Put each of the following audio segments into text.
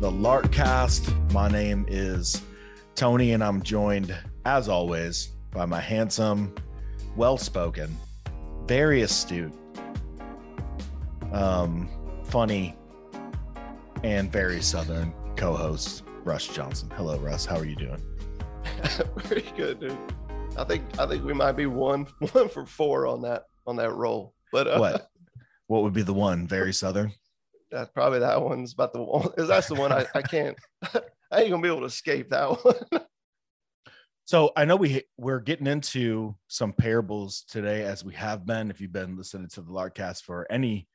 The Larkcast. My name is Tony, and I'm joined, as always, by my handsome, well spoken, very astute, um, funny, and very southern co host, Russ Johnson. Hello, Russ. How are you doing? Pretty good, dude. I think I think we might be one one for four on that on that roll. But uh, What? What would be the one? Very southern? That's probably that one's about the one. That's the one I, I can't. I ain't gonna be able to escape that one. So I know we we're getting into some parables today, as we have been. If you've been listening to the Larkcast for any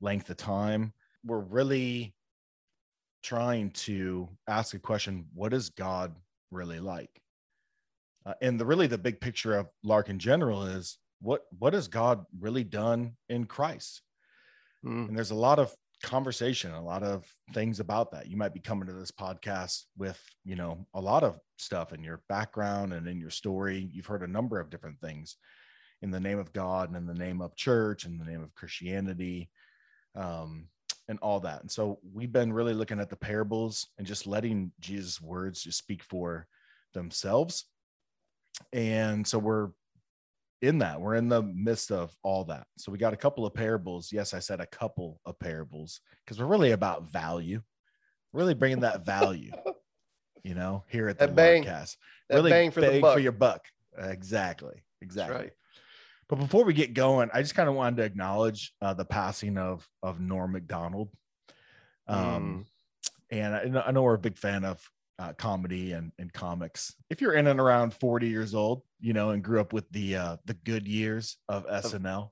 length of time, we're really trying to ask a question: What is God really like? Uh, and the really the big picture of Lark in general is what what has God really done in Christ? Mm, And there's a lot of conversation, a lot of things about that. You might be coming to this podcast with, you know, a lot of stuff in your background and in your story. You've heard a number of different things in the name of God and in the name of church and the name of Christianity um, and all that. And so we've been really looking at the parables and just letting Jesus' words just speak for themselves. And so we're in that we're in the midst of all that. So we got a couple of parables. Yes i said a couple of parables because we're really about value really bringing that value you know here at the That bang- podcast really bang for the bang for your buck. Exactly exactly right. but before we get going i just kind of wanted to acknowledge uh, the passing of of norm macdonald um and I know, I know we're a big fan of uh, comedy and, and comics. If you're in and around 40 years old, you know, and grew up with the uh, the good years of SNL,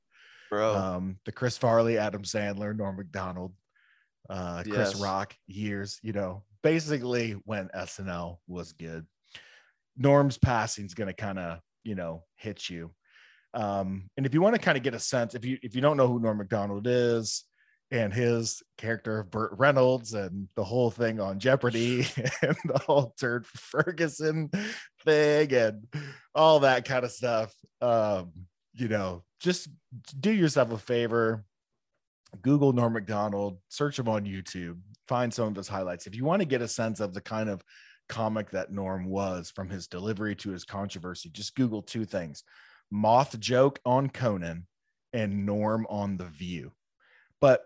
bro. um, the Chris Farley, Adam Sandler, Norm Macdonald, uh, Chris Yes. Rock years, you know, basically when SNL was good. Norm's passing is going to kind of, you know, hit you. Um, and if you want to kind of get a sense, if you if you don't know who Norm Macdonald is, and his character of Burt Reynolds and the whole thing on Jeopardy and the whole Turd Ferguson thing and all that kind of stuff. Um, you know, just do yourself a favor. Google Norm Macdonald, search him on YouTube, find some of his highlights. If you want to get a sense of the kind of comic that Norm was from his delivery to his controversy, just Google two things moth joke on Conan and Norm on The View. But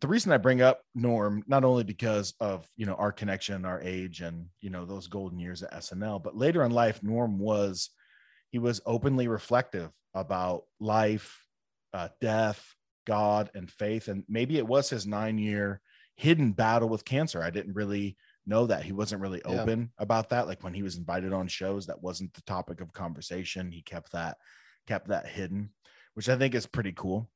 the reason I bring up Norm, not only because of you know our connection, our age, and you know those golden years at SNL, but later in life, Norm was he was openly reflective about life, uh, death, God, and faith, and maybe it was his nine-year hidden battle with cancer. I didn't really know that he wasn't really Yeah. open about that. Like when he was invited on shows, that wasn't the topic of conversation. He kept that kept that hidden, which I think is pretty cool.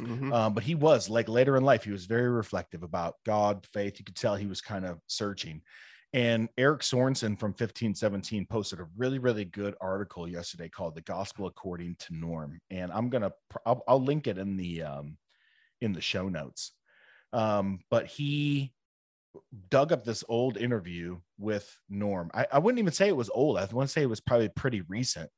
Mhm. Um, but he was like later in life, he was very reflective about God, faith. You could tell he was kind of searching. And Eric Sorensen from 1517 posted a really, really good article yesterday called "The Gospel According to Norm," and I'm gonna I'll, I'll link it in the um, in the show notes. Um, but he dug up this old interview with Norm. I, I wouldn't even say it was old. I want to say it was probably pretty recent.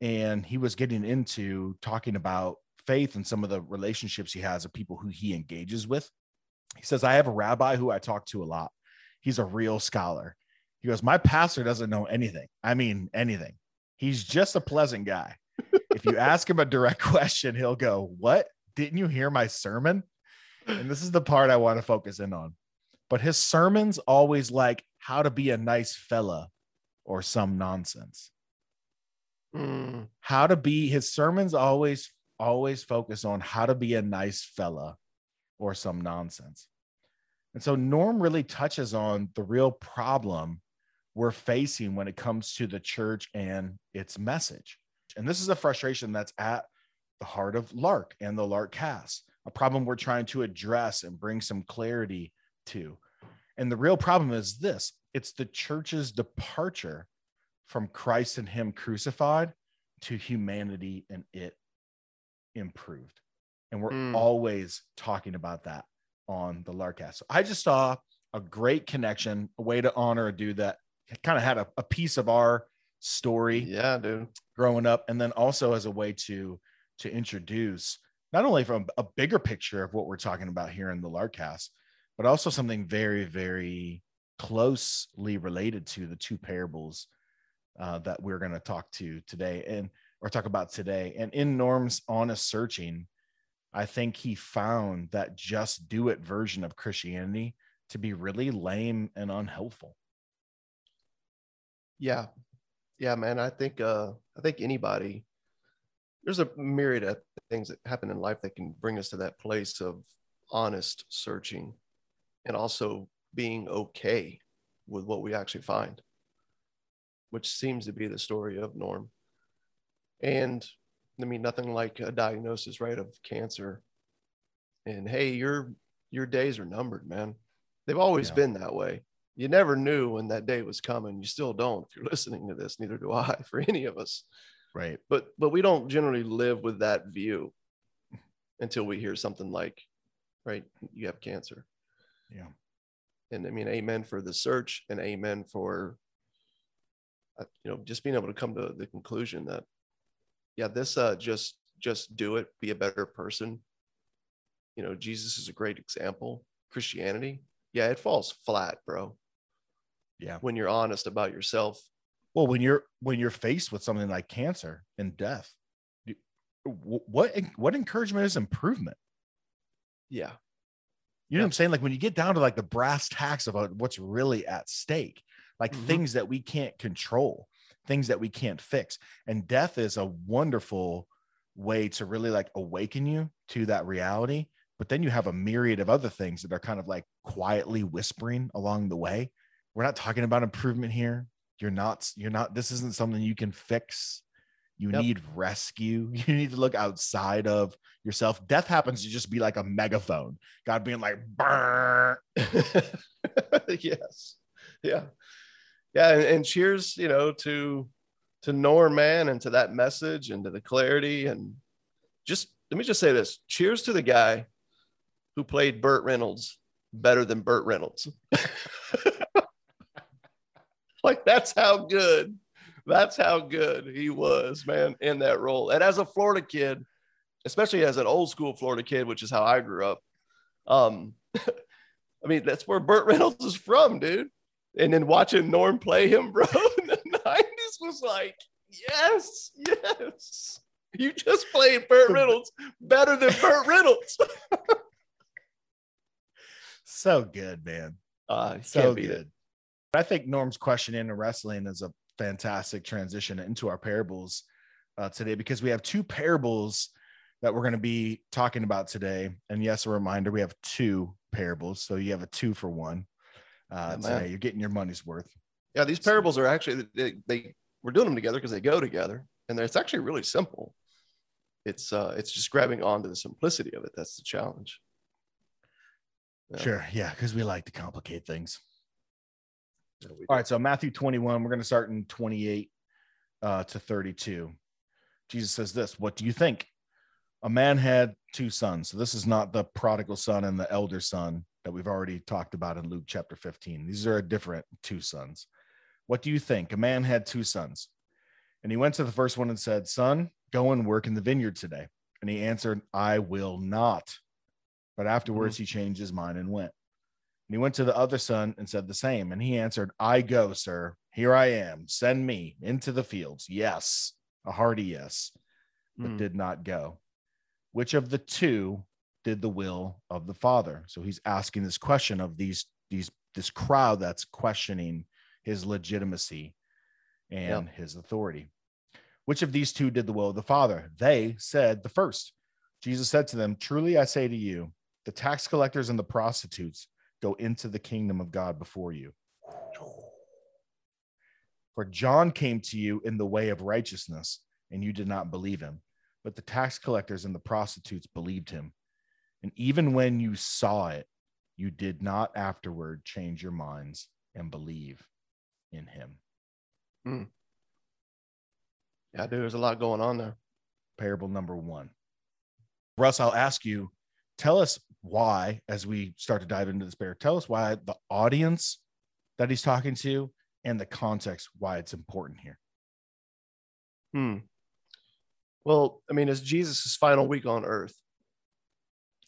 And he was getting into talking about faith and some of the relationships he has of people who he engages with. He says, I have a rabbi who I talk to a lot. He's a real scholar. He goes, My pastor doesn't know anything. I mean, anything. He's just a pleasant guy. if you ask him a direct question, he'll go, What? Didn't you hear my sermon? And this is the part I want to focus in on. But his sermons always like how to be a nice fella or some nonsense Mm, how to be his sermons always always focus on how to be a nice fella or some nonsense and so norm really touches on the real problem we're facing when it comes to the church and its message and this is a frustration that's at the heart of lark and the lark cast a problem we're trying to address and bring some clarity to. And the real problem is this it's the church's departure from Christ and Him crucified to humanity and it improved. And we're Mm. always talking about that on the Larkcast. So I just saw a great connection, a way to honor a dude that kind of had a, a piece of our story Yeah, dude. growing up, and then also as a way to to introduce not only from a bigger picture of what we're talking about here in the Larkcast, but also something very, very closely related to the two parables uh, that we're going to talk to today and or talk about today. And in Norm's honest searching, I think he found that just do it version of Christianity to be really lame and unhelpful. Yeah. Yeah, man. I think uh I think anybody there's a myriad of things that happen in life that can bring us to that place of honest searching and also being okay with what we actually find, which seems to be the story of Norm. And I mean, nothing like a diagnosis, right, of cancer. And hey, your your days are numbered, man. They've always Yeah. been that way. You never knew when that day was coming. You still don't. If you're listening to this, neither do I for any of us. Right. But but we don't generally live with that view until we hear something like, right, you have cancer. Yeah. And I mean, amen for the search and amen for, uh, you know, just being able to come to the conclusion that, yeah, this uh, just just do it, be a better person. You know, Jesus is a great example. Christianity, yeah, it falls flat, bro. Yeah. When you're honest about yourself. Well, when you're when you're faced with something like cancer and death, what what encouragement is improvement? Yeah. You know what I'm saying? Like when you get down to like the brass tacks about what's really at stake, like Mhm. things that we can't control, things that we can't fix. And death is a wonderful way to really like awaken you to that reality. But then you have a myriad of other things that are kind of like quietly whispering along the way. We're not talking about improvement here. You're not, you're not, this isn't something you can fix. You Yep. need rescue. You need to look outside of yourself. Death happens to just be like a megaphone. God being like, yes. Yeah. Yeah. And, and cheers, you know, to to Norm man and to that message and to the clarity. And just let me just say this. Cheers to the guy who played Burt Reynolds better than Burt Reynolds. like that's how good. That's how good he was, man, in that role. And as a Florida kid, especially as an old school Florida kid, which is how I grew up, um, I mean, that's where Burt Reynolds is from, dude. And then watching Norm play him, bro, in the 90s was like, yes, yes. You just played Burt Reynolds better than Burt Reynolds. so good, man. Uh, So good. it. I think Norm's question into wrestling is a fantastic transition into our parables uh, today because we have two parables that we're going to be talking about today. And yes, a reminder we have two parables. So you have a two for one uh, Yeah, today. You're getting your money's worth. Yeah, these parables are actually they, they we're doing them together because they go together, and it's actually really simple. It's uh, it's just grabbing onto the simplicity of it. That's the challenge. Yeah. Sure. Yeah. Because we like to complicate things. Yeah, All right. So Matthew 21, we're going to start in 28 uh, to 32. Jesus says this What do you think? A man had two sons. So this is not the prodigal son and the elder son that we've already talked about in Luke chapter 15. These are a different two sons. What do you think? A man had two sons. And he went to the first one and said, Son, go and work in the vineyard today. And he answered, I will not. But afterwards he changed his mind and went. And he went to the other son and said the same. And he answered, I go, sir. Here I am. Send me into the fields. Yes, a hearty yes, but Mm. did not go. Which of the two did the will of the father? So he's asking this question of these, these, this crowd that's questioning his legitimacy and his authority. Which of these two did the will of the father? They said the first. Jesus said to them, Truly I say to you, the tax collectors and the prostitutes go into the kingdom of God before you. For John came to you in the way of righteousness, and you did not believe him. But the tax collectors and the prostitutes believed him. And even when you saw it, you did not afterward change your minds and believe in him. Yeah, dude, there's a lot going on there. Parable number one. Russ, I'll ask you, tell us why, as we start to dive into this bear, tell us why the audience that he's talking to and the context why it's important here. Hmm. Well, I mean, it's Jesus' final week on earth.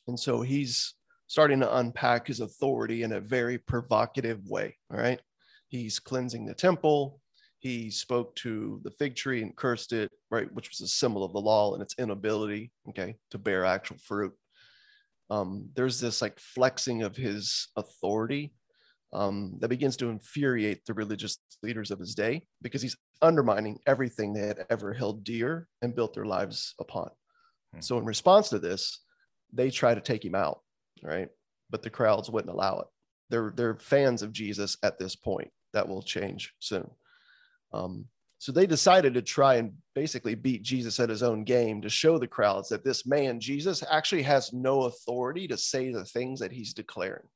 And so he's starting to unpack his authority in a very provocative way. All right. He's cleansing the temple. He spoke to the fig tree and cursed it, right, which was a symbol of the law and its inability, okay, to bear actual fruit. Um, there's this like flexing of his authority um, that begins to infuriate the religious leaders of his day because he's undermining everything they had ever held dear and built their lives upon. Hmm. So, in response to this, they try to take him out, right? But the crowds wouldn't allow it. They're they're fans of Jesus at this point. That will change soon. Um, so they decided to try and basically beat Jesus at his own game to show the crowds that this man, Jesus, actually has no authority to say the things that he's declaring.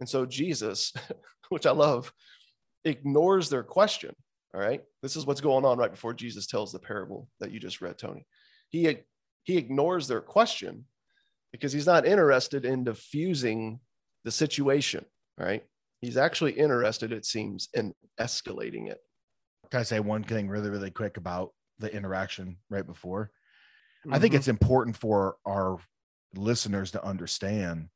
And so Jesus, which I love, ignores their question. All right. This is what's going on right before Jesus tells the parable that you just read, Tony. He, he ignores their question because he's not interested in diffusing the situation. right? He's actually interested, it seems, in escalating it. Can I say one thing really, really quick about the interaction right before? I think Mhm. it's important for our listeners to understand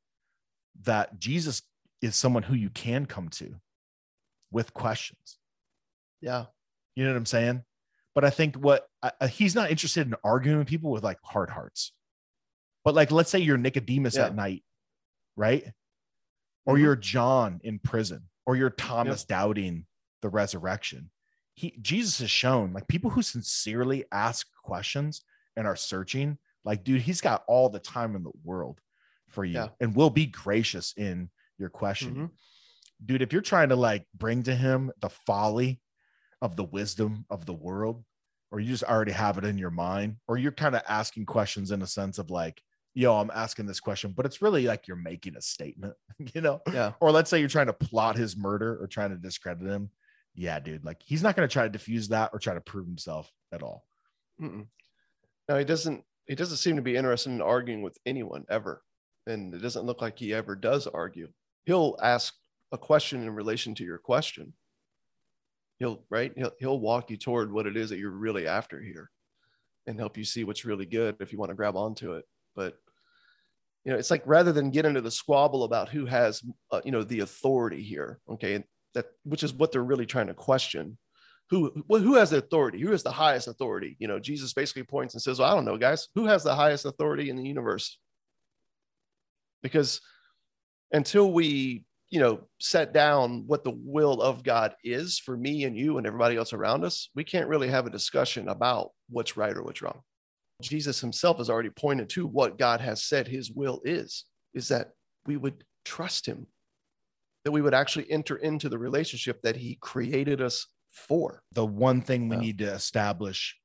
that Jesus is someone who you can come to with questions. yeah. You know what I'm saying? But I think what I- he's not interested in arguing with people with like hard hearts. But like, let's say you're Nicodemus Yeah. at night, right? Or Mhm. you're John in prison, or you're Thomas doubting the resurrection. He Jesus has shown like people who sincerely ask questions and are searching, like, dude, he's got all the time in the world for you Yeah. and will be gracious in your question Mhm. dude, if you're trying to like bring to him the folly of the wisdom of the world, or you just already have it in your mind, or you're kind of asking questions in a sense of like, yo, I'm asking this question, but it's really like you're making a statement, you know? Yeah. Or let's say you're trying to plot his murder or trying to discredit him. Yeah, dude, like he's not going to try to diffuse that or try to prove himself at all. Mm-mm. No, he doesn't. He doesn't seem to be interested in arguing with anyone ever, and it doesn't look like he ever does argue. He'll ask a question in relation to your question. He'll right. He'll he'll walk you toward what it is that you're really after here, and help you see what's really good if you want to grab onto it. But you know, it's like rather than get into the squabble about who has uh, you know the authority here, okay, that which is what they're really trying to question. Who who has the authority? Who has the highest authority? You know jesus basically points and says well, i don't know guys. Who has the highest authority in the universe? Because until we you know set down what the will of god is for me and you and everybody else around us we can't really have a discussion about what's right or what's wrong jesus himself has already pointed to what god has said his will is is that we would trust him that we would actually enter into the relationship that he created us for. The one thing we need to establish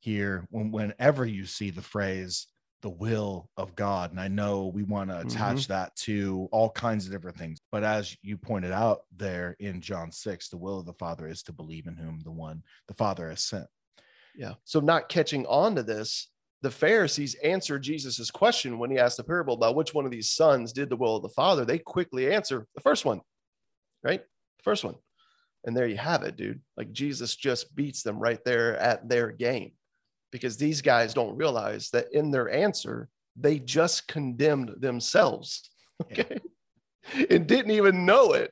here when, whenever you see the phrase the will of god and i know we want to mm-hmm. attach that to all kinds of different things but as you pointed out there in john 6 the will of the father is to believe in whom the one the father has sent. Yeah. So not catching on to this, the Pharisees answer Jesus's question when he asked the parable about which one of these sons did the will of the Father. They quickly answer the first one, right? The first one. And there you have it, dude. Like Jesus just beats them right there at their game because these guys don't realize that in their answer, they just condemned themselves. Okay. and didn't even know it.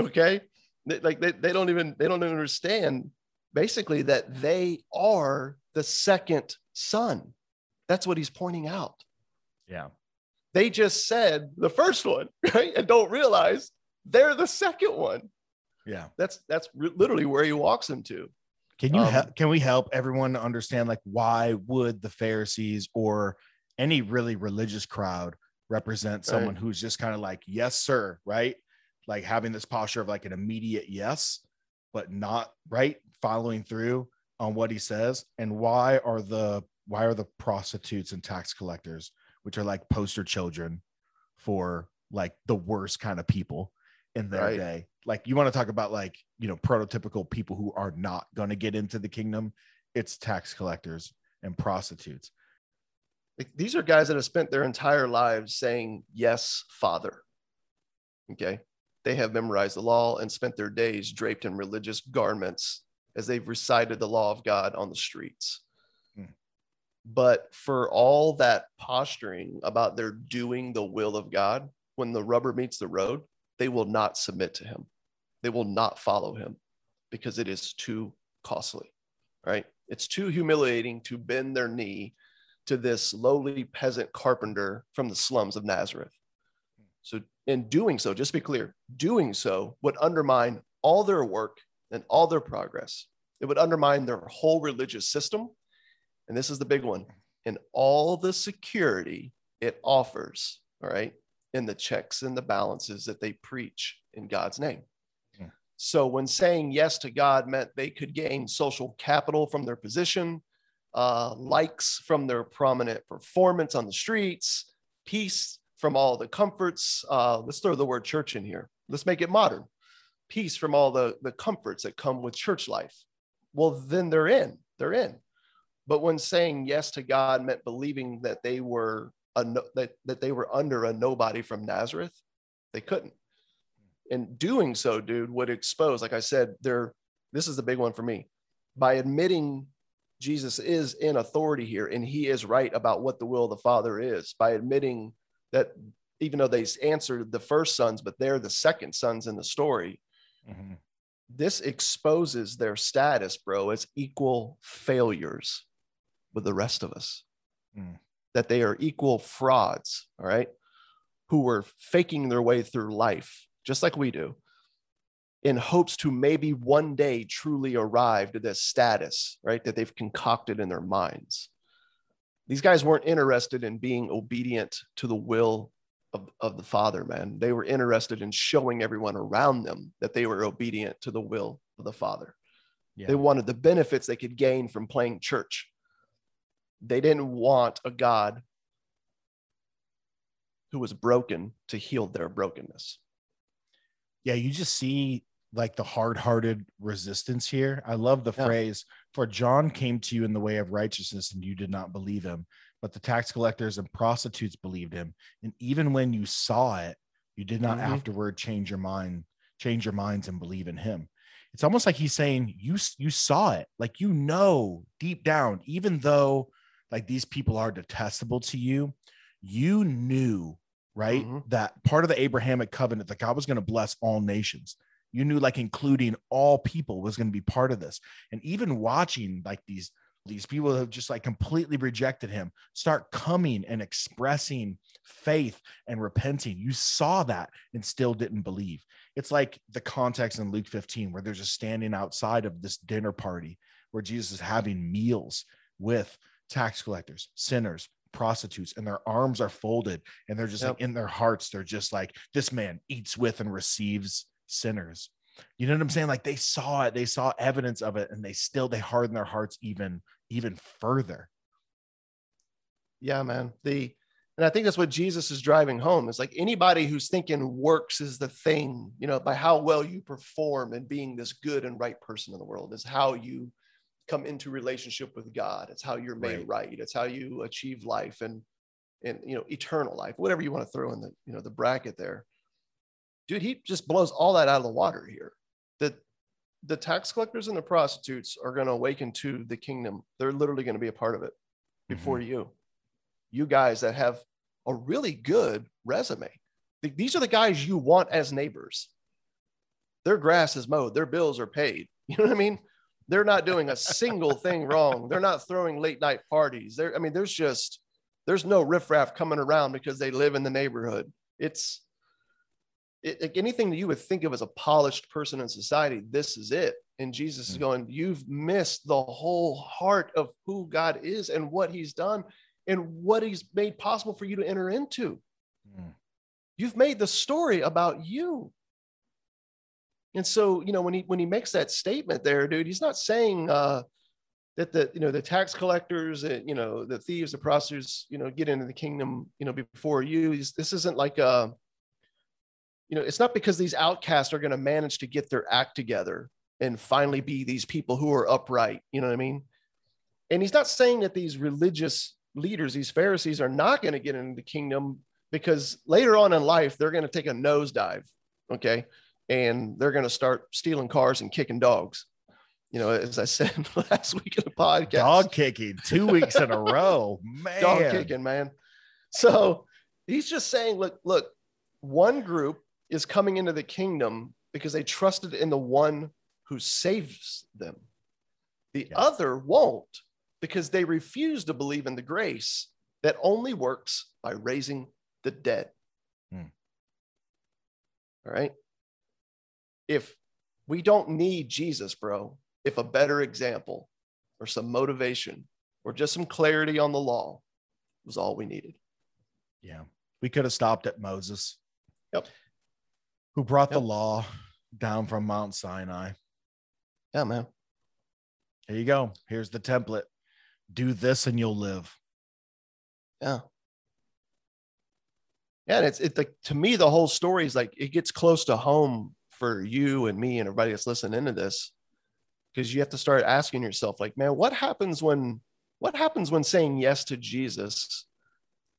Okay. Like they, they don't even they don't even understand basically that they are the second son. That's what he's pointing out. yeah They just said the first one, right? And don't realize they're the second one. yeah That's that's literally where he walks them to. Can you Um, help? Can we help everyone understand like why would the Pharisees or any really religious crowd represent someone Right. who's just kind of like yes sir, right? Like having this posture of like an immediate yes, but not right following through on what he says. And why are the why are the prostitutes and tax collectors, which are like poster children for like the worst kind of people in their Right. day. Like you want to talk about like, you know, prototypical people who are not going to get into the kingdom, it's tax collectors and prostitutes. Like, these are guys that have spent their entire lives saying, Yes, Father. Okay. They have memorized the law and spent their days draped in religious garments as they've recited the law of God on the streets. But for all that posturing about their doing the will of God, when the rubber meets the road, they will not submit to him. They will not follow him because it is too costly, right? It's too humiliating to bend their knee to this lowly peasant carpenter from the slums of Nazareth. So, in doing so, just be clear, doing so would undermine all their work and all their progress. It would undermine their whole religious system. And this is the big one and all the security it offers, all right, in the checks and the balances that they preach in God's name. Yeah. So, when saying yes to God meant they could gain social capital from their position, uh, likes from their prominent performance on the streets, peace from all the comforts. Uh, let's throw the word church in here. Let's make it modern. Peace from all the, the comforts that come with church life. Well, then they're in. They're in. But when saying yes to God meant believing that they were a no, that, that they were under a nobody from Nazareth, they couldn't. And doing so, dude, would expose, like I said, they're this is the big one for me. By admitting Jesus is in authority here and he is right about what the will of the Father is, by admitting that even though they answered the first sons, but they're the second sons in the story, mm-hmm. this exposes their status, bro, as equal failures with the rest of us. Mm. That they are equal frauds, all right, who were faking their way through life, just like we do, in hopes to maybe one day truly arrive to this status, right, that they've concocted in their minds. These guys weren't interested in being obedient to the will of, of the Father, man. They were interested in showing everyone around them that they were obedient to the will of the Father. Yeah. They wanted the benefits they could gain from playing church. They didn't want a God who was broken to heal their brokenness. yeah, you just see like the hard-hearted resistance here. I love the Yeah. phrase, for John came to you in the way of righteousness and you did not believe him, but the tax collectors and prostitutes believed him. And even when you saw it, you did not Mhm. afterward change your mind, change your minds and believe in him. It's almost like he's saying you you saw it, like you know deep down, even though like these people are detestable to you, you knew right Mhm. that part of the Abrahamic covenant that God was going to bless all nations. You knew like including all people was going to be part of this. And even watching like these these people have just like completely rejected him start coming and expressing faith and repenting. You saw that and still didn't believe. It's like the context in luke 15 where they're just standing outside of this dinner party where jesus is having meals with tax collectors sinners prostitutes and their arms are folded and they're just like in their hearts they're just like this man eats with and receives sinners you know what i'm saying like they saw it they saw evidence of it and they still they harden their hearts even even further Yeah, man. The and I think that's what Jesus is driving home. It's like anybody who's thinking works is the thing, you know, by how well you perform and being this good and right person in the world is how you come into relationship with God. It's how you're made Right. right. It's how you achieve life and and you know eternal life, whatever you want to throw in the you know the bracket there. Dude, he just blows all that out of the water here. That the tax collectors and the prostitutes are going to awaken to the kingdom. They're literally going to be a part of it before mm-hmm. you. You guys that have a really good resume. These are the guys you want as neighbors. Their grass is mowed, their bills are paid. You know what I mean? They're not doing a single thing wrong. They're not throwing late night parties. There, I mean, there's just there's no riffraff coming around because they live in the neighborhood. It's it, like anything that you would think of as a polished person in society. This is it. And Jesus is Mm. going, you've missed the whole heart of who God is and what He's done and what He's made possible for you to enter into. Mm. You've made the story about you. And so, you know, when he when he makes that statement there, dude, he's not saying uh, that the you know the tax collectors, uh, you know, the thieves, the prostitutes, you know, get into the kingdom, you know, before you. He's, this isn't like a you know, it's not because these outcasts are going to manage to get their act together and finally be these people who are upright. You know what I mean? And he's not saying that these religious leaders, these Pharisees, are not going to get into the kingdom because later on in life, they're going to take a nosedive. Okay. And they're going to start stealing cars and kicking dogs. You know, as I said last week in the podcast, dog kicking two weeks in a row, man. Dog kicking, man. So he's just saying, look, look, one group is coming into the kingdom because they trusted in the one who saves them. The yes. other won't because they refuse to believe in the grace that only works by raising the dead. Hmm. All right. If we don't need Jesus, bro, if a better example or some motivation or just some clarity on the law was all we needed. Yeah. We could have stopped at Moses. Yep. Who brought yep. the law down from Mount Sinai. Yeah, man. Here you go. Here's the template. Do this and you'll live. Yeah. Yeah, and it's it like to me the whole story is like it gets close to home for you and me and everybody that's listening into this because you have to start asking yourself like man what happens when what happens when saying yes to Jesus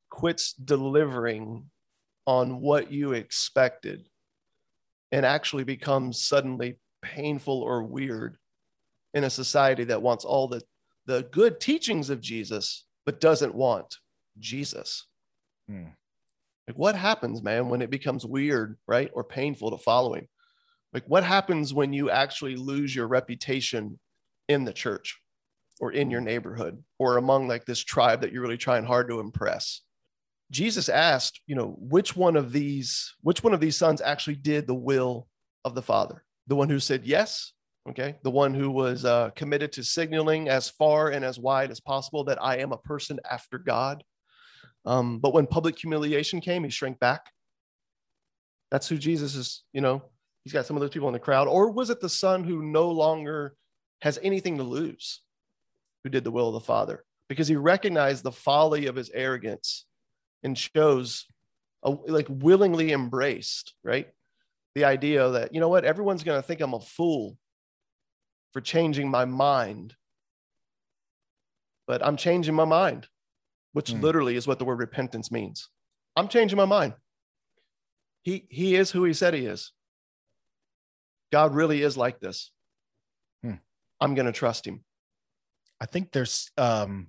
quits delivering on what you expected and actually becomes suddenly painful or weird in a society that wants all the the good teachings of Jesus but doesn't want Jesus. Hmm. Like, what happens, man, when it becomes weird, right? Or painful to follow him? Like, what happens when you actually lose your reputation in the church or in your neighborhood or among like this tribe that you're really trying hard to impress? Jesus asked, you know, which one of these, which one of these sons actually did the will of the Father? The one who said yes, okay, the one who was uh, committed to signaling as far and as wide as possible that I am a person after God, um, but when public humiliation came, he shrank back. That's who Jesus is, you know, he's got some of those people in the crowd. Or was it the son who no longer has anything to lose, who did the will of the Father? Because he recognized the folly of his arrogance and chose, a, like, willingly embraced, right? The idea that, you know what, everyone's going to think I'm a fool for changing my mind. But I'm changing my mind which mm. literally is what the word repentance means. I'm changing my mind. He he is who he said he is. God really is like this. Hmm. I'm going to trust him. I think there's um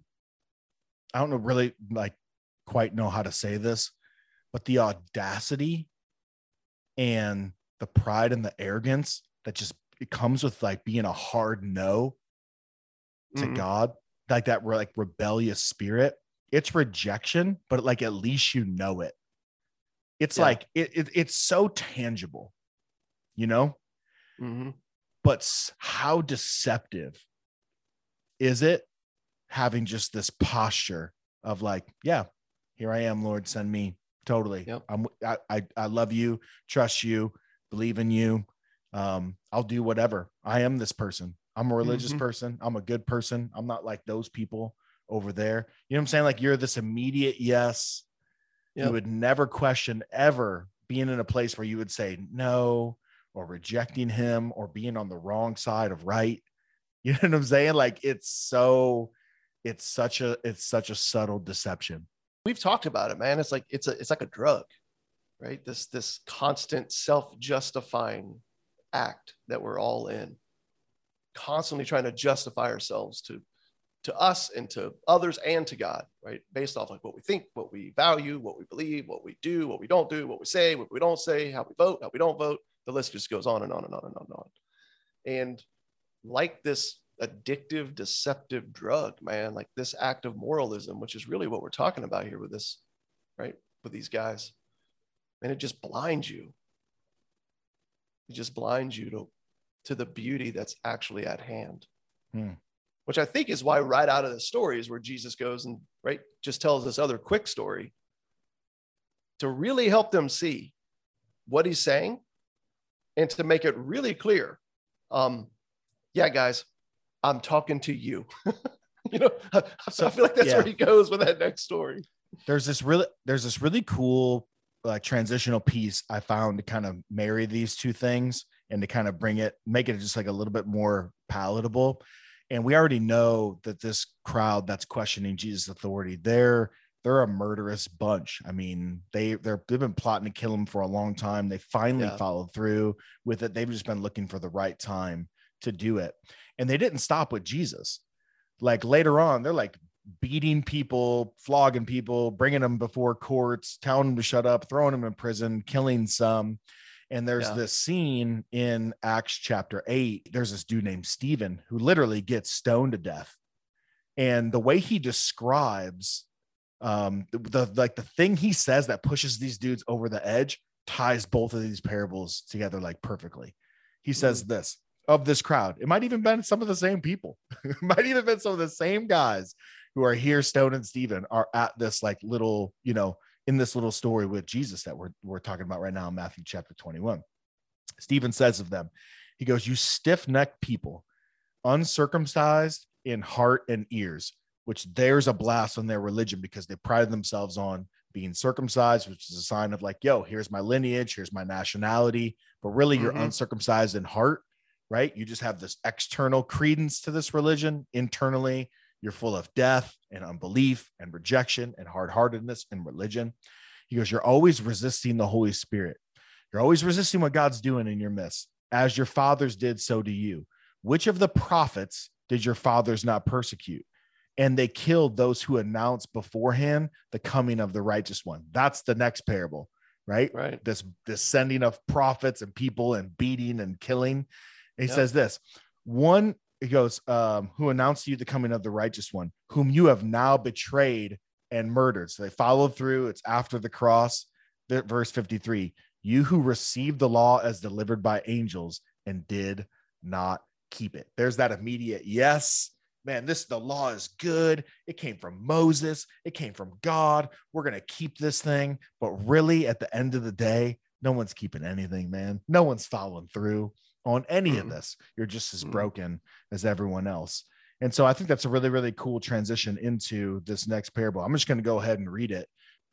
I don't know really like quite know how to say this, but the audacity and the pride and the arrogance that just it comes with like being a hard no to mm-hmm. God, like that like rebellious spirit it's rejection, but like at least you know it. It's yeah. like it, it, it's so tangible, you know. Mm-hmm. But how deceptive is it having just this posture of like, yeah, here I am, Lord, send me. Totally. Yep. I'm I, I I love you, trust you, believe in you. Um, I'll do whatever. I am this person. I'm a religious mm-hmm. person. I'm a good person. I'm not like those people over there. You know what I'm saying? Like you're this immediate yes. Yep. You would never question ever being in a place where you would say no or rejecting him or being on the wrong side of right. You know what I'm saying? Like it's so it's such a it's such a subtle deception. We've talked about it, man. It's like it's a it's like a drug, right? This this constant self-justifying act that we're all in. Constantly trying to justify ourselves to to us and to others and to God, right? Based off like what we think, what we value, what we believe, what we do, what we don't do, what we say, what we don't say, how we vote, how we don't vote. The list just goes on and on and on and on and on. And like this addictive, deceptive drug, man, like this act of moralism, which is really what we're talking about here with this, right? With these guys. And it just blinds you. It just blinds you to, to the beauty that's actually at hand. Hmm which I think is why right out of the story is where Jesus goes and right just tells this other quick story to really help them see what he's saying and to make it really clear. Um, yeah, guys, I'm talking to you. you know, I, so, I, feel like that's yeah. where he goes with that next story. There's this really there's this really cool like transitional piece I found to kind of marry these two things and to kind of bring it, make it just like a little bit more palatable. And we already know that this crowd that's questioning Jesus' authority, they're they're a murderous bunch. I mean, they they're they've been plotting to kill him for a long time. They finally Yeah. followed through with it. They've just been looking for the right time to do it. And they didn't stop with Jesus. Like later on, they're like beating people, flogging people, bringing them before courts, telling them to shut up, throwing them in prison, killing some. And there's Yeah. this scene in Acts chapter 8. There's this dude named Stephen who literally gets stoned to death. And the way he describes um the, the like the thing he says that pushes these dudes over the edge ties both of these parables together like perfectly. He says this of this crowd. It might even been some of the same people. it might even been some of the same guys who are here, Stone and Stephen, are at this like little, you know, in this little story with Jesus that we're we're talking about right now in Matthew chapter 21. Stephen says of them, he goes, You stiff-necked people, uncircumcised in heart and ears, which there's a blast on their religion because they prided themselves on being circumcised, which is a sign of like, yo, here's my lineage, here's my nationality. But really, you're Mhm. uncircumcised in heart, right? You just have this external credence to this religion. Internally, you're full of death and unbelief and rejection and hard heartedness in religion. He goes, You're always resisting the Holy Spirit. You're always resisting what God's doing in your midst. As your fathers did, so do you. Which of the prophets did your fathers not persecute? And they killed those who announced beforehand the coming of the righteous one. That's the next parable, right? Right. This this sending of prophets and people and beating and killing. And he Yep. says this one, he goes, um, who announced to you the coming of the righteous one, whom you have now betrayed and murdered. So they followed through. It's after the cross. Verse 53 You who received the law as delivered by angels and did not keep it. There's that immediate yes. Man, this the law is good. It came from Moses. It came from God. We're gonna keep this thing. But really, at the end of the day, no one's keeping anything, man. No one's following through on any of Mm. this. You're just as Mm. broken as everyone else. And so I think that's a really, really cool transition into this next parable. I'm just going to go ahead and read it.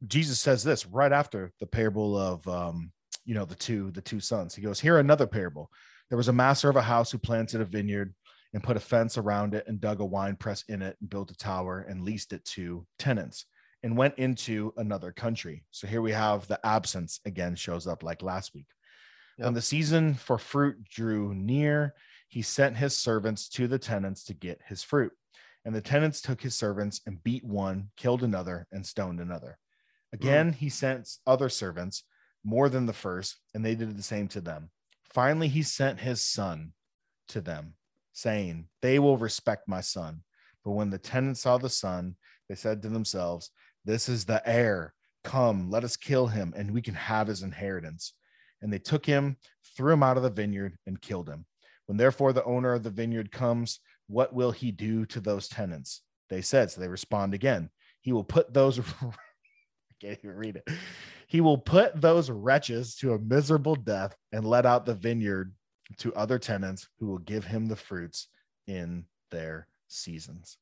Jesus says this right after the parable of, um, you know, the two, the two sons. He goes, here another parable. There was a master of a house who planted a vineyard and put a fence around it and dug a wine press in it and built a tower and leased it to tenants and went into another country. So here we have the absence again shows up like last week. When the season for fruit drew near, he sent his servants to the tenants to get his fruit. And the tenants took his servants and beat one, killed another, and stoned another. Again, mm. he sent other servants more than the first, and they did the same to them. Finally, he sent his son to them, saying, They will respect my son. But when the tenants saw the son, they said to themselves, This is the heir. Come, let us kill him, and we can have his inheritance. And they took him, threw him out of the vineyard, and killed him. When therefore the owner of the vineyard comes, what will he do to those tenants? They said, so they respond again. He will put those, I can't even read it. He will put those wretches to a miserable death and let out the vineyard to other tenants who will give him the fruits in their seasons.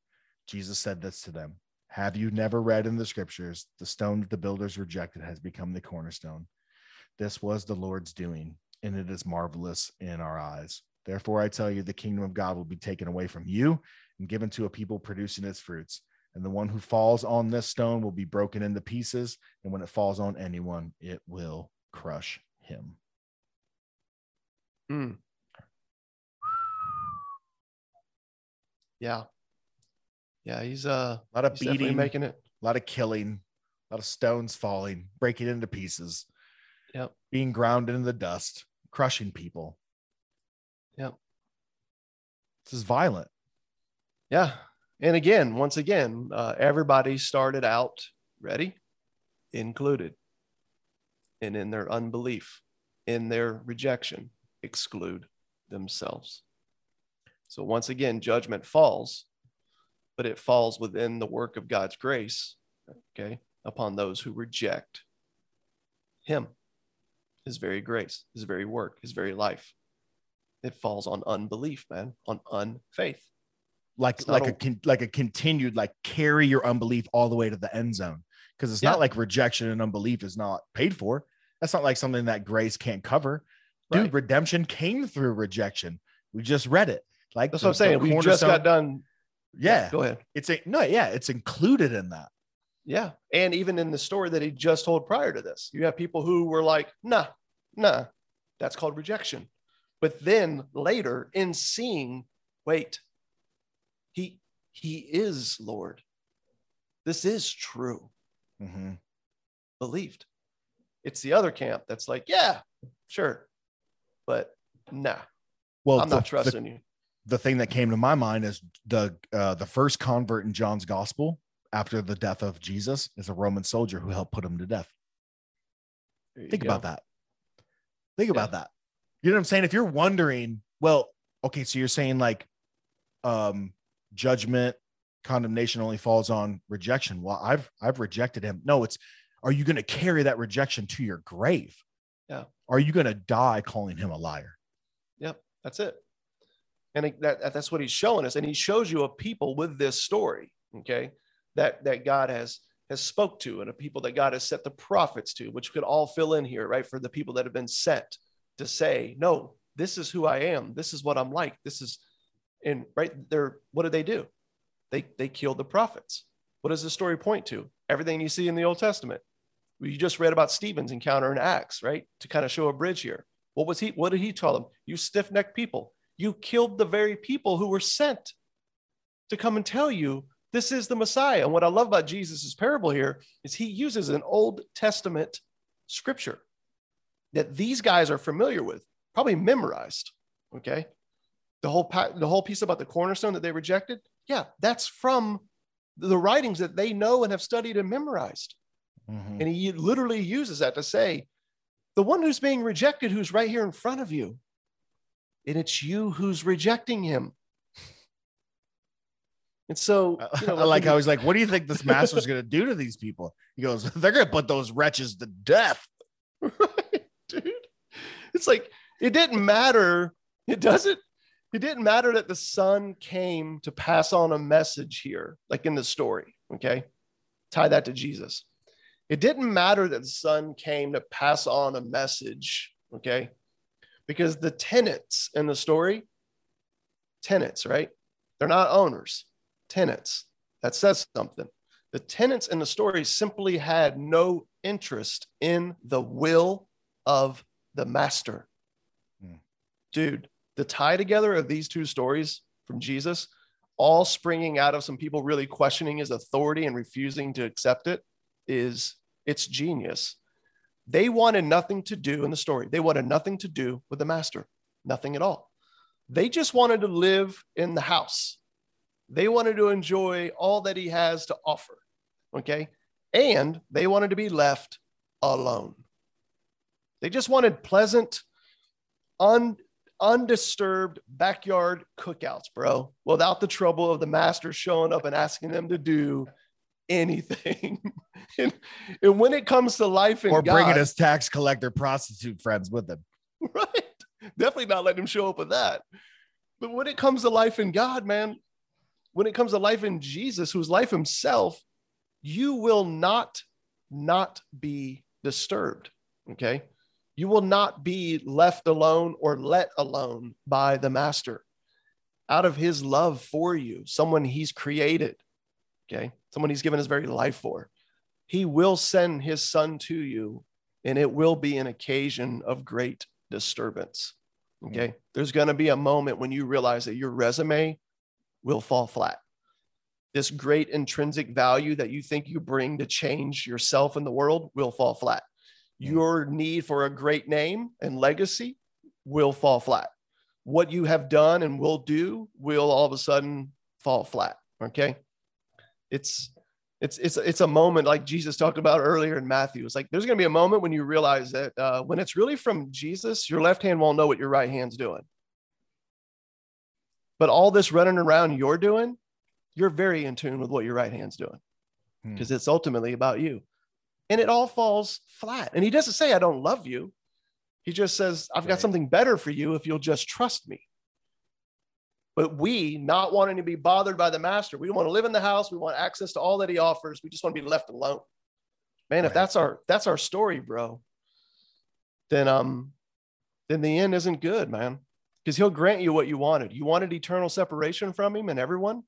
Jesus said this to them Have you never read in the scriptures, the stone that the builders rejected has become the cornerstone? This was the Lord's doing, and it is marvelous in our eyes. Therefore, I tell you, the kingdom of God will be taken away from you and given to a people producing its fruits. And the one who falls on this stone will be broken into pieces. And when it falls on anyone, it will crush him. Mm. Yeah. Yeah, he's uh A lot of beating, making it. a lot of killing, a lot of stones falling, breaking into pieces, Yep. being ground into the dust, crushing people. Yep. This is violent. Yeah. And again, once again, uh, everybody started out ready, included, and in their unbelief, in their rejection, exclude themselves. So once again, judgment falls, but it falls within the work of God's grace, okay, upon those who reject Him, His very grace, His very work, His very life. It falls on unbelief, man, on unfaith. like like a a- like a continued like carry your unbelief all the way to the end zone. because it's Yeah. not like rejection and unbelief is not paid for. That's not like something that grace can't cover. Dude, Right. redemption came through rejection. We just read it. Like That's what I'm saying. We just got done. Yeah, Go ahead. it's a no, yeah, it's included in that. Yeah. And even in the story that he just told prior to this, you have people who were like, nah, nah, that's called rejection. But then later in seeing, wait, he he is Lord. This is true. Mm-hmm. Believed. It's the other camp that's like, yeah, sure. But nah, Well, I'm the- not the- trusting you. the thing that came to my mind is the uh, the first convert in John's gospel after the death of Jesus is a Roman soldier who helped put him to death. Think go. about that. Think Yeah. about that. You know what I'm saying? If you're wondering, well, okay, so you're saying like um judgment, condemnation only falls on rejection. Well, I've I've rejected him. No, it's are you going to carry that rejection to your grave? Yeah. Are you going to die calling him a liar? Yep, that's it. And it- that, that's what he's showing us. And he shows you a people with this story, okay, that that God has has spoke to, and a people that God has set the prophets to, which could all fill in here, right? For the people that have been sent to say, no, this is who I am. This is what I'm like. This is, and right there, what did they do? They they killed the prophets. What does the story point to? Everything you see in the Old Testament. You just read about Stephen's encounter in Acts, right? To kind of show a bridge here. What was he? What did he tell them? You stiff-necked people. You killed the very people who were sent to come and tell you this is the Messiah. And what I love about Jesus' parable here is he uses an Old Testament scripture that these guys are familiar with, probably memorized. Okay. The whole the whole piece about the cornerstone that they rejected, yeah, that's from the writings that they know and have studied and memorized. Mhm. And he literally uses that to say, the one who's being rejected, who's right here in front of you, and it's you who's rejecting him. And so, you know, I like how he's like, "What do you think this master's going to do to these people?" He goes, "They're going to put those wretches to death." right, dude. It's like it didn't matter. It doesn't. It didn't matter that the son came to pass on a message here, like in the story. Okay, tie that to Jesus. It didn't matter that the son came to pass on a message. Okay, because the tenants in the story, tenants, right? They're not owners. Tenants. That says something. The tenants in the story simply had no interest in the will of the master. Hmm. Dude, the tie together of these two stories from Jesus, all springing out of some people really questioning his authority and refusing to accept it, is it's genius. They wanted nothing to do in the story. They wanted nothing to do with the master, nothing at all. They just wanted to live in the house. They wanted to enjoy all that he has to offer. Okay. And they wanted to be left alone. They just wanted pleasant, un, undisturbed backyard cookouts, bro, without the trouble of the master showing up and asking them to do anything. and, and when it comes to life and or God, bringing his tax collector prostitute friends with him. right? Definitely not letting him show up with that. But when it comes to life in God, man, when it comes to life in Jesus, who's life himself, you will not not be disturbed. Okay. You will not be left alone or let alone by the master out of his love for you, someone he's created. Okay. Someone he's given his very life for. He will send his son to you and it will be an occasion of great disturbance. Okay. There's going to be a moment when you realize that your resume will fall flat. This great intrinsic value that you think you bring to change yourself in the world will fall flat. Your need for a great name and legacy will fall flat. What you have done and will do will all of a sudden fall flat. Okay. It's it's it's it's a moment like Jesus talked about earlier in Matthew. It's like there's going to be a moment when you realize that uh, when it's really from Jesus, your left hand won't know what your right hand's doing. But all this running around you're doing, you're very in tune with what your right hand's doing Hmm. because it's ultimately about you. And it all falls flat. And he doesn't say, I don't love you. He just says, I've got something better for you if you'll just trust me. But we, not wanting to be bothered by the master, we don't want to live in the house. We want access to all that he offers. We just want to be left alone. Man, if that's our that's our story, bro, then um then the end isn't good, man. Because he'll grant you what you wanted. You wanted eternal separation from him and everyone.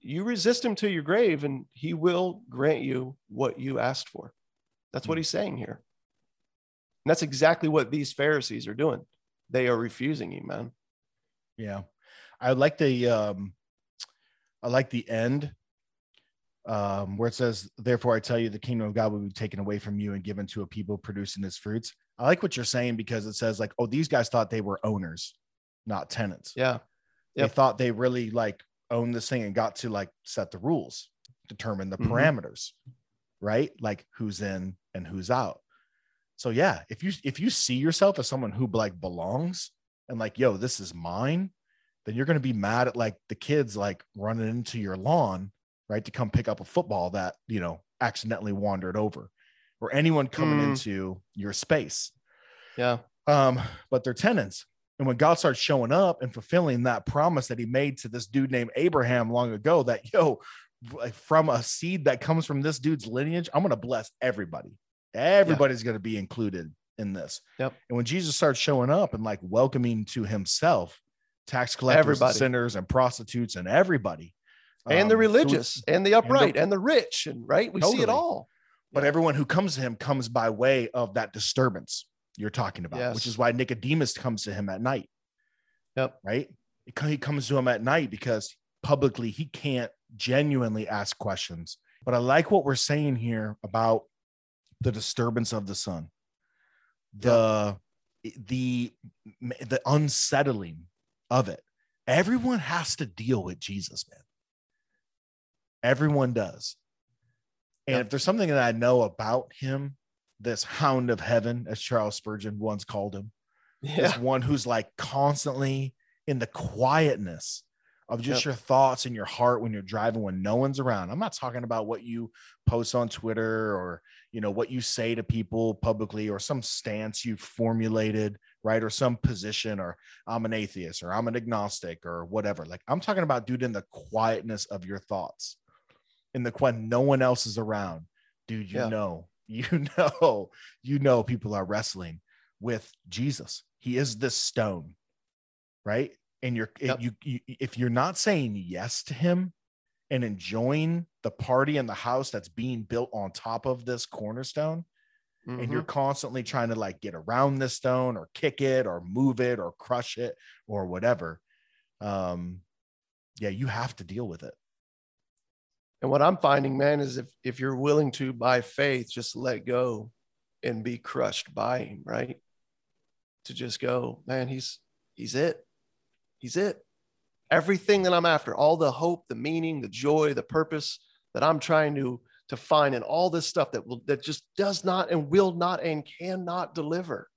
You resist him to your grave, and he will grant you what you asked for. That's what Hmm. he's saying here. And that's exactly what these Pharisees are doing. They are refusing him, man. Yeah. I like the um I like the end um where it says, Therefore I tell you the kingdom of God will be taken away from you and given to a people producing its fruits. I like what you're saying because it says, like, oh, these guys thought they were owners, not tenants. Yeah. They Yep. thought they really like owned this thing and got to like set the rules, determine the Mhm. parameters, right? Like who's in and who's out. So yeah, if you if you see yourself as someone who like belongs and like, yo, this is mine, then you're gonna be mad at like the kids like running into your lawn, right? To come pick up a football that you know accidentally wandered over, or anyone coming Mm. into your space Yeah. um, but they're tenants. And when God starts showing up and fulfilling that promise that he made to this dude named Abraham long ago, that yo, from a seed that comes from this dude's lineage, I'm gonna bless everybody. Everybody's gonna be included in this. Yep. And when Jesus starts showing up and like welcoming to himself tax collectors, and Everybody. sinners, and prostitutes, and everybody, and the um, who- religious and the upright and the, rich and right we see it all but Yeah. everyone who comes to him comes by way of that disturbance you're talking about, which is why Nicodemus comes to him at night. Yep. Right. He comes to him at night because publicly he can't genuinely ask questions. But I like what we're saying here about the disturbance of the son, the the the unsettling of it. Everyone has to deal with Jesus, man. Everyone does. And if there's something that I know about him, this hound of heaven, as Charles Spurgeon once called him, yeah this one who's like constantly in the quietness of just Yep. your thoughts in your heart when you're driving when no one's around. I'm not talking about what you post on Twitter or you know what you say to people publicly or some stance you've formulated, right? Or some position or I'm an atheist or I'm an agnostic or whatever. Like I'm talking about dude in the quietness of your thoughts. In the when no one else is around. Dude, you Yeah. know, you know, you know people are wrestling with Jesus. He is the stone, right? And you're Yep. you, you if you're not saying yes to him and enjoying the party in the house that's being built on top of this cornerstone, and you're Mhm. constantly trying to like get around this stone or kick it or move it or crush it or whatever. Um, yeah, you have to deal with it. and what i'm finding man is if if you're willing to by faith just let go and be crushed by him right to just go man he's he's it he's it everything that i'm after all the hope the meaning the joy the purpose that i'm trying to to find and all this stuff that will that just does not and will not and cannot deliver.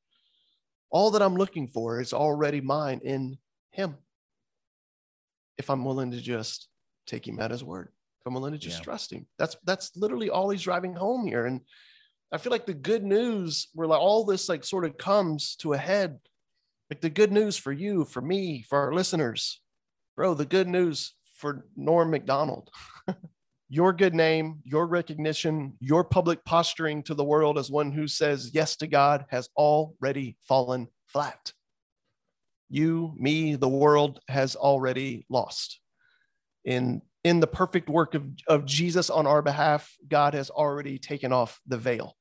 All that i'm looking for is already mine in him. If i'm willing to just take him at his word if i'm willing to just Yeah. trust him. That's that's literally all he's driving home here. And i feel like the good news where like all this like sort of comes to a head like the good news for you for me for our listeners bro the good news for norm macdonald your good name your recognition your public posturing to the world as one who says yes to god has already fallen flat. You me the world has already lost. In in the perfect work of, of jesus on our behalf god has already taken off the veil.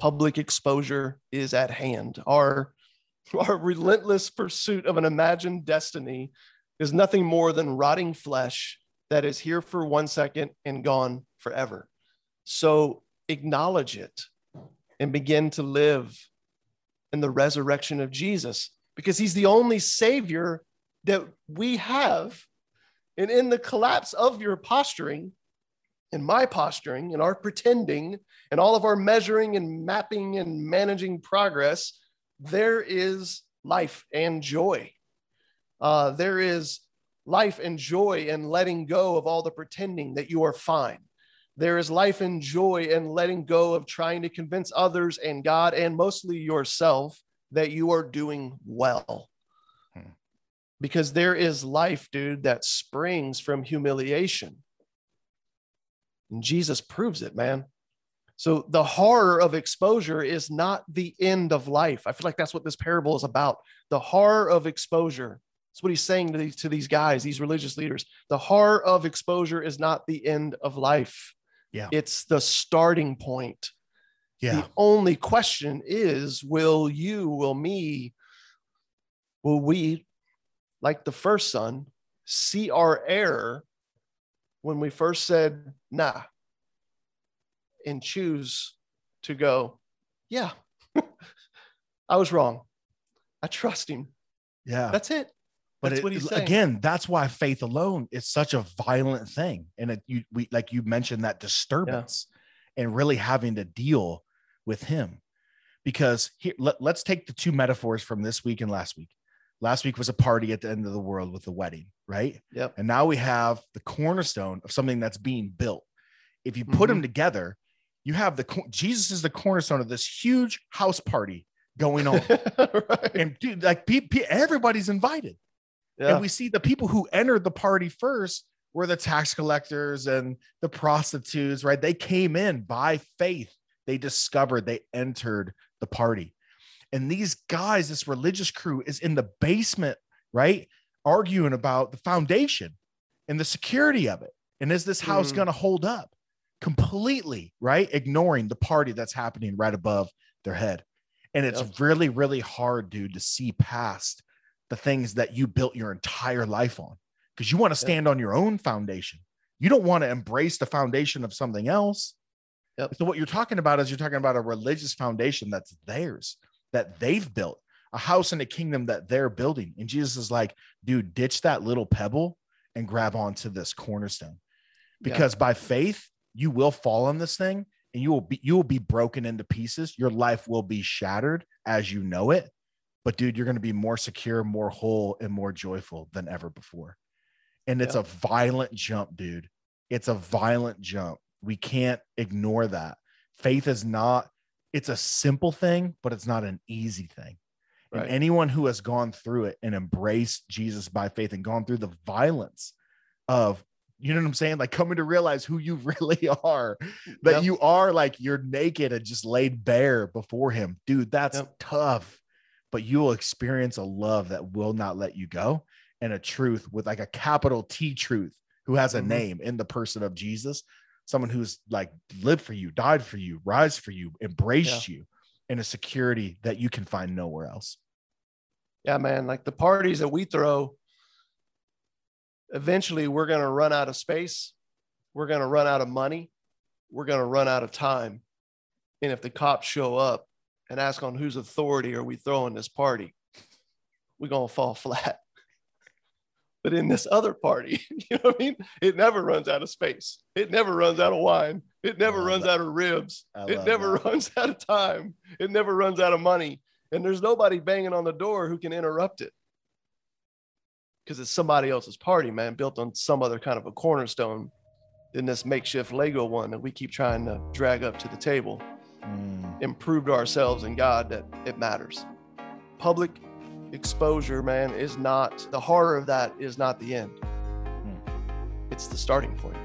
Public exposure is at hand. Our our relentless pursuit of an imagined destiny is nothing more than rotting flesh that is here for one second and gone forever so acknowledge it and begin to live in the resurrection of jesus because he's the only savior that we have and in the collapse of your posturing, and my posturing, and our pretending, and all of our measuring and mapping and managing progress, there is life and joy. Uh, there is life and joy in letting go of all the pretending that you are fine. There is life and joy in letting go of trying to convince others and God, and mostly yourself, that you are doing well because there is life, dude, that springs from humiliation. And Jesus proves it, man. So the horror of exposure is not the end of life. I feel like that's what this parable is about. The horror of exposure. That's what he's saying to these, to these guys, these religious leaders. The horror of exposure is not the end of life. Yeah. It's the starting point. Yeah. The only question is will you, will me, will we, like the first son, see our error when we first said, nah, and choose to go, yeah, I was wrong. I trust him. Yeah. That's it. But That's it- what he's saying. again, that's why faith alone is such a violent thing. And it, you, we, like you mentioned that disturbance and really having to deal with him because here, let, let's take the two metaphors from this week and last week. Last week was a party at the end of the world with the wedding, right? Yep. And now we have the cornerstone of something that's being built. If you put Mhm. them together, you have the Jesus is the cornerstone of this huge house party going on. right. and dude, like pe- pe- everybody's invited. Yeah. And we see the people who entered the party first were the tax collectors and the prostitutes, right? They came in by faith. They discovered they entered the party. And these guys, this religious crew is in the basement, right? Arguing about the foundation and the security of it. And is this house Mhm. going to hold up? Completely, right? Ignoring the party that's happening right above their head. And it's really, really hard, dude, to see past the things that you built your entire life on because you want to Yep. stand on your own foundation. You don't want to embrace the foundation of something else. Yep. So, what you're talking about is you're talking about a religious foundation that's theirs, that they've built, a house and a kingdom that they're building. And Jesus is like, dude, ditch that little pebble and grab onto this cornerstone because by faith, you will fall on this thing and you will be you will be broken into pieces. Your life will be shattered as you know it. But dude, you're going to be more secure, more whole, and more joyful than ever before. And it's a violent jump, dude. It's a violent jump. We can't ignore that. Faith is not, it's a simple thing, but it's not an easy thing. Right. And anyone who has gone through it and embraced Jesus by faith and gone through the violence of, you know what I'm saying? Like coming to realize who you really are, that Yep. you are like you're naked and just laid bare before him. Dude, that's Yep. tough. But you will experience a love that will not let you go and a truth with like a capital T truth who has a Mhm. name in the person of Jesus, someone who's like lived for you, died for you, rise for you, embraced you in a security that you can find nowhere else. yeah, man, like the parties that we throw, eventually we're going to run out of space. We're going to run out of money. We're going to run out of time. And if the cops show up and ask on whose authority are we throwing this party, we're going to fall flat. But in this other party, you know what I mean? It never runs out of space. It never runs out of wine. It never runs that. out of ribs. I It never that. runs out of time. It never runs out of money. And there's nobody banging on the door who can interrupt it. Because it's somebody else's party, man, built on some other kind of a cornerstone than this makeshift Lego one that we keep trying to drag up to the table Mm, and prove to ourselves and God that it matters. Public exposure, man, is not the horror of that is not the end. It's the starting point.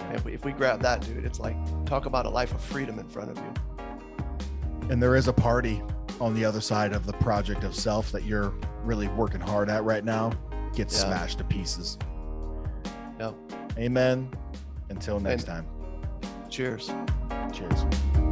And if we, if we grab that, dude, it's like talk about a life of freedom in front of you. And there is a party on the other side of the project of self that you're really working hard at right now. Gets Yeah. smashed to pieces. Yep. Amen. Until next And- time. Cheers. Cheers.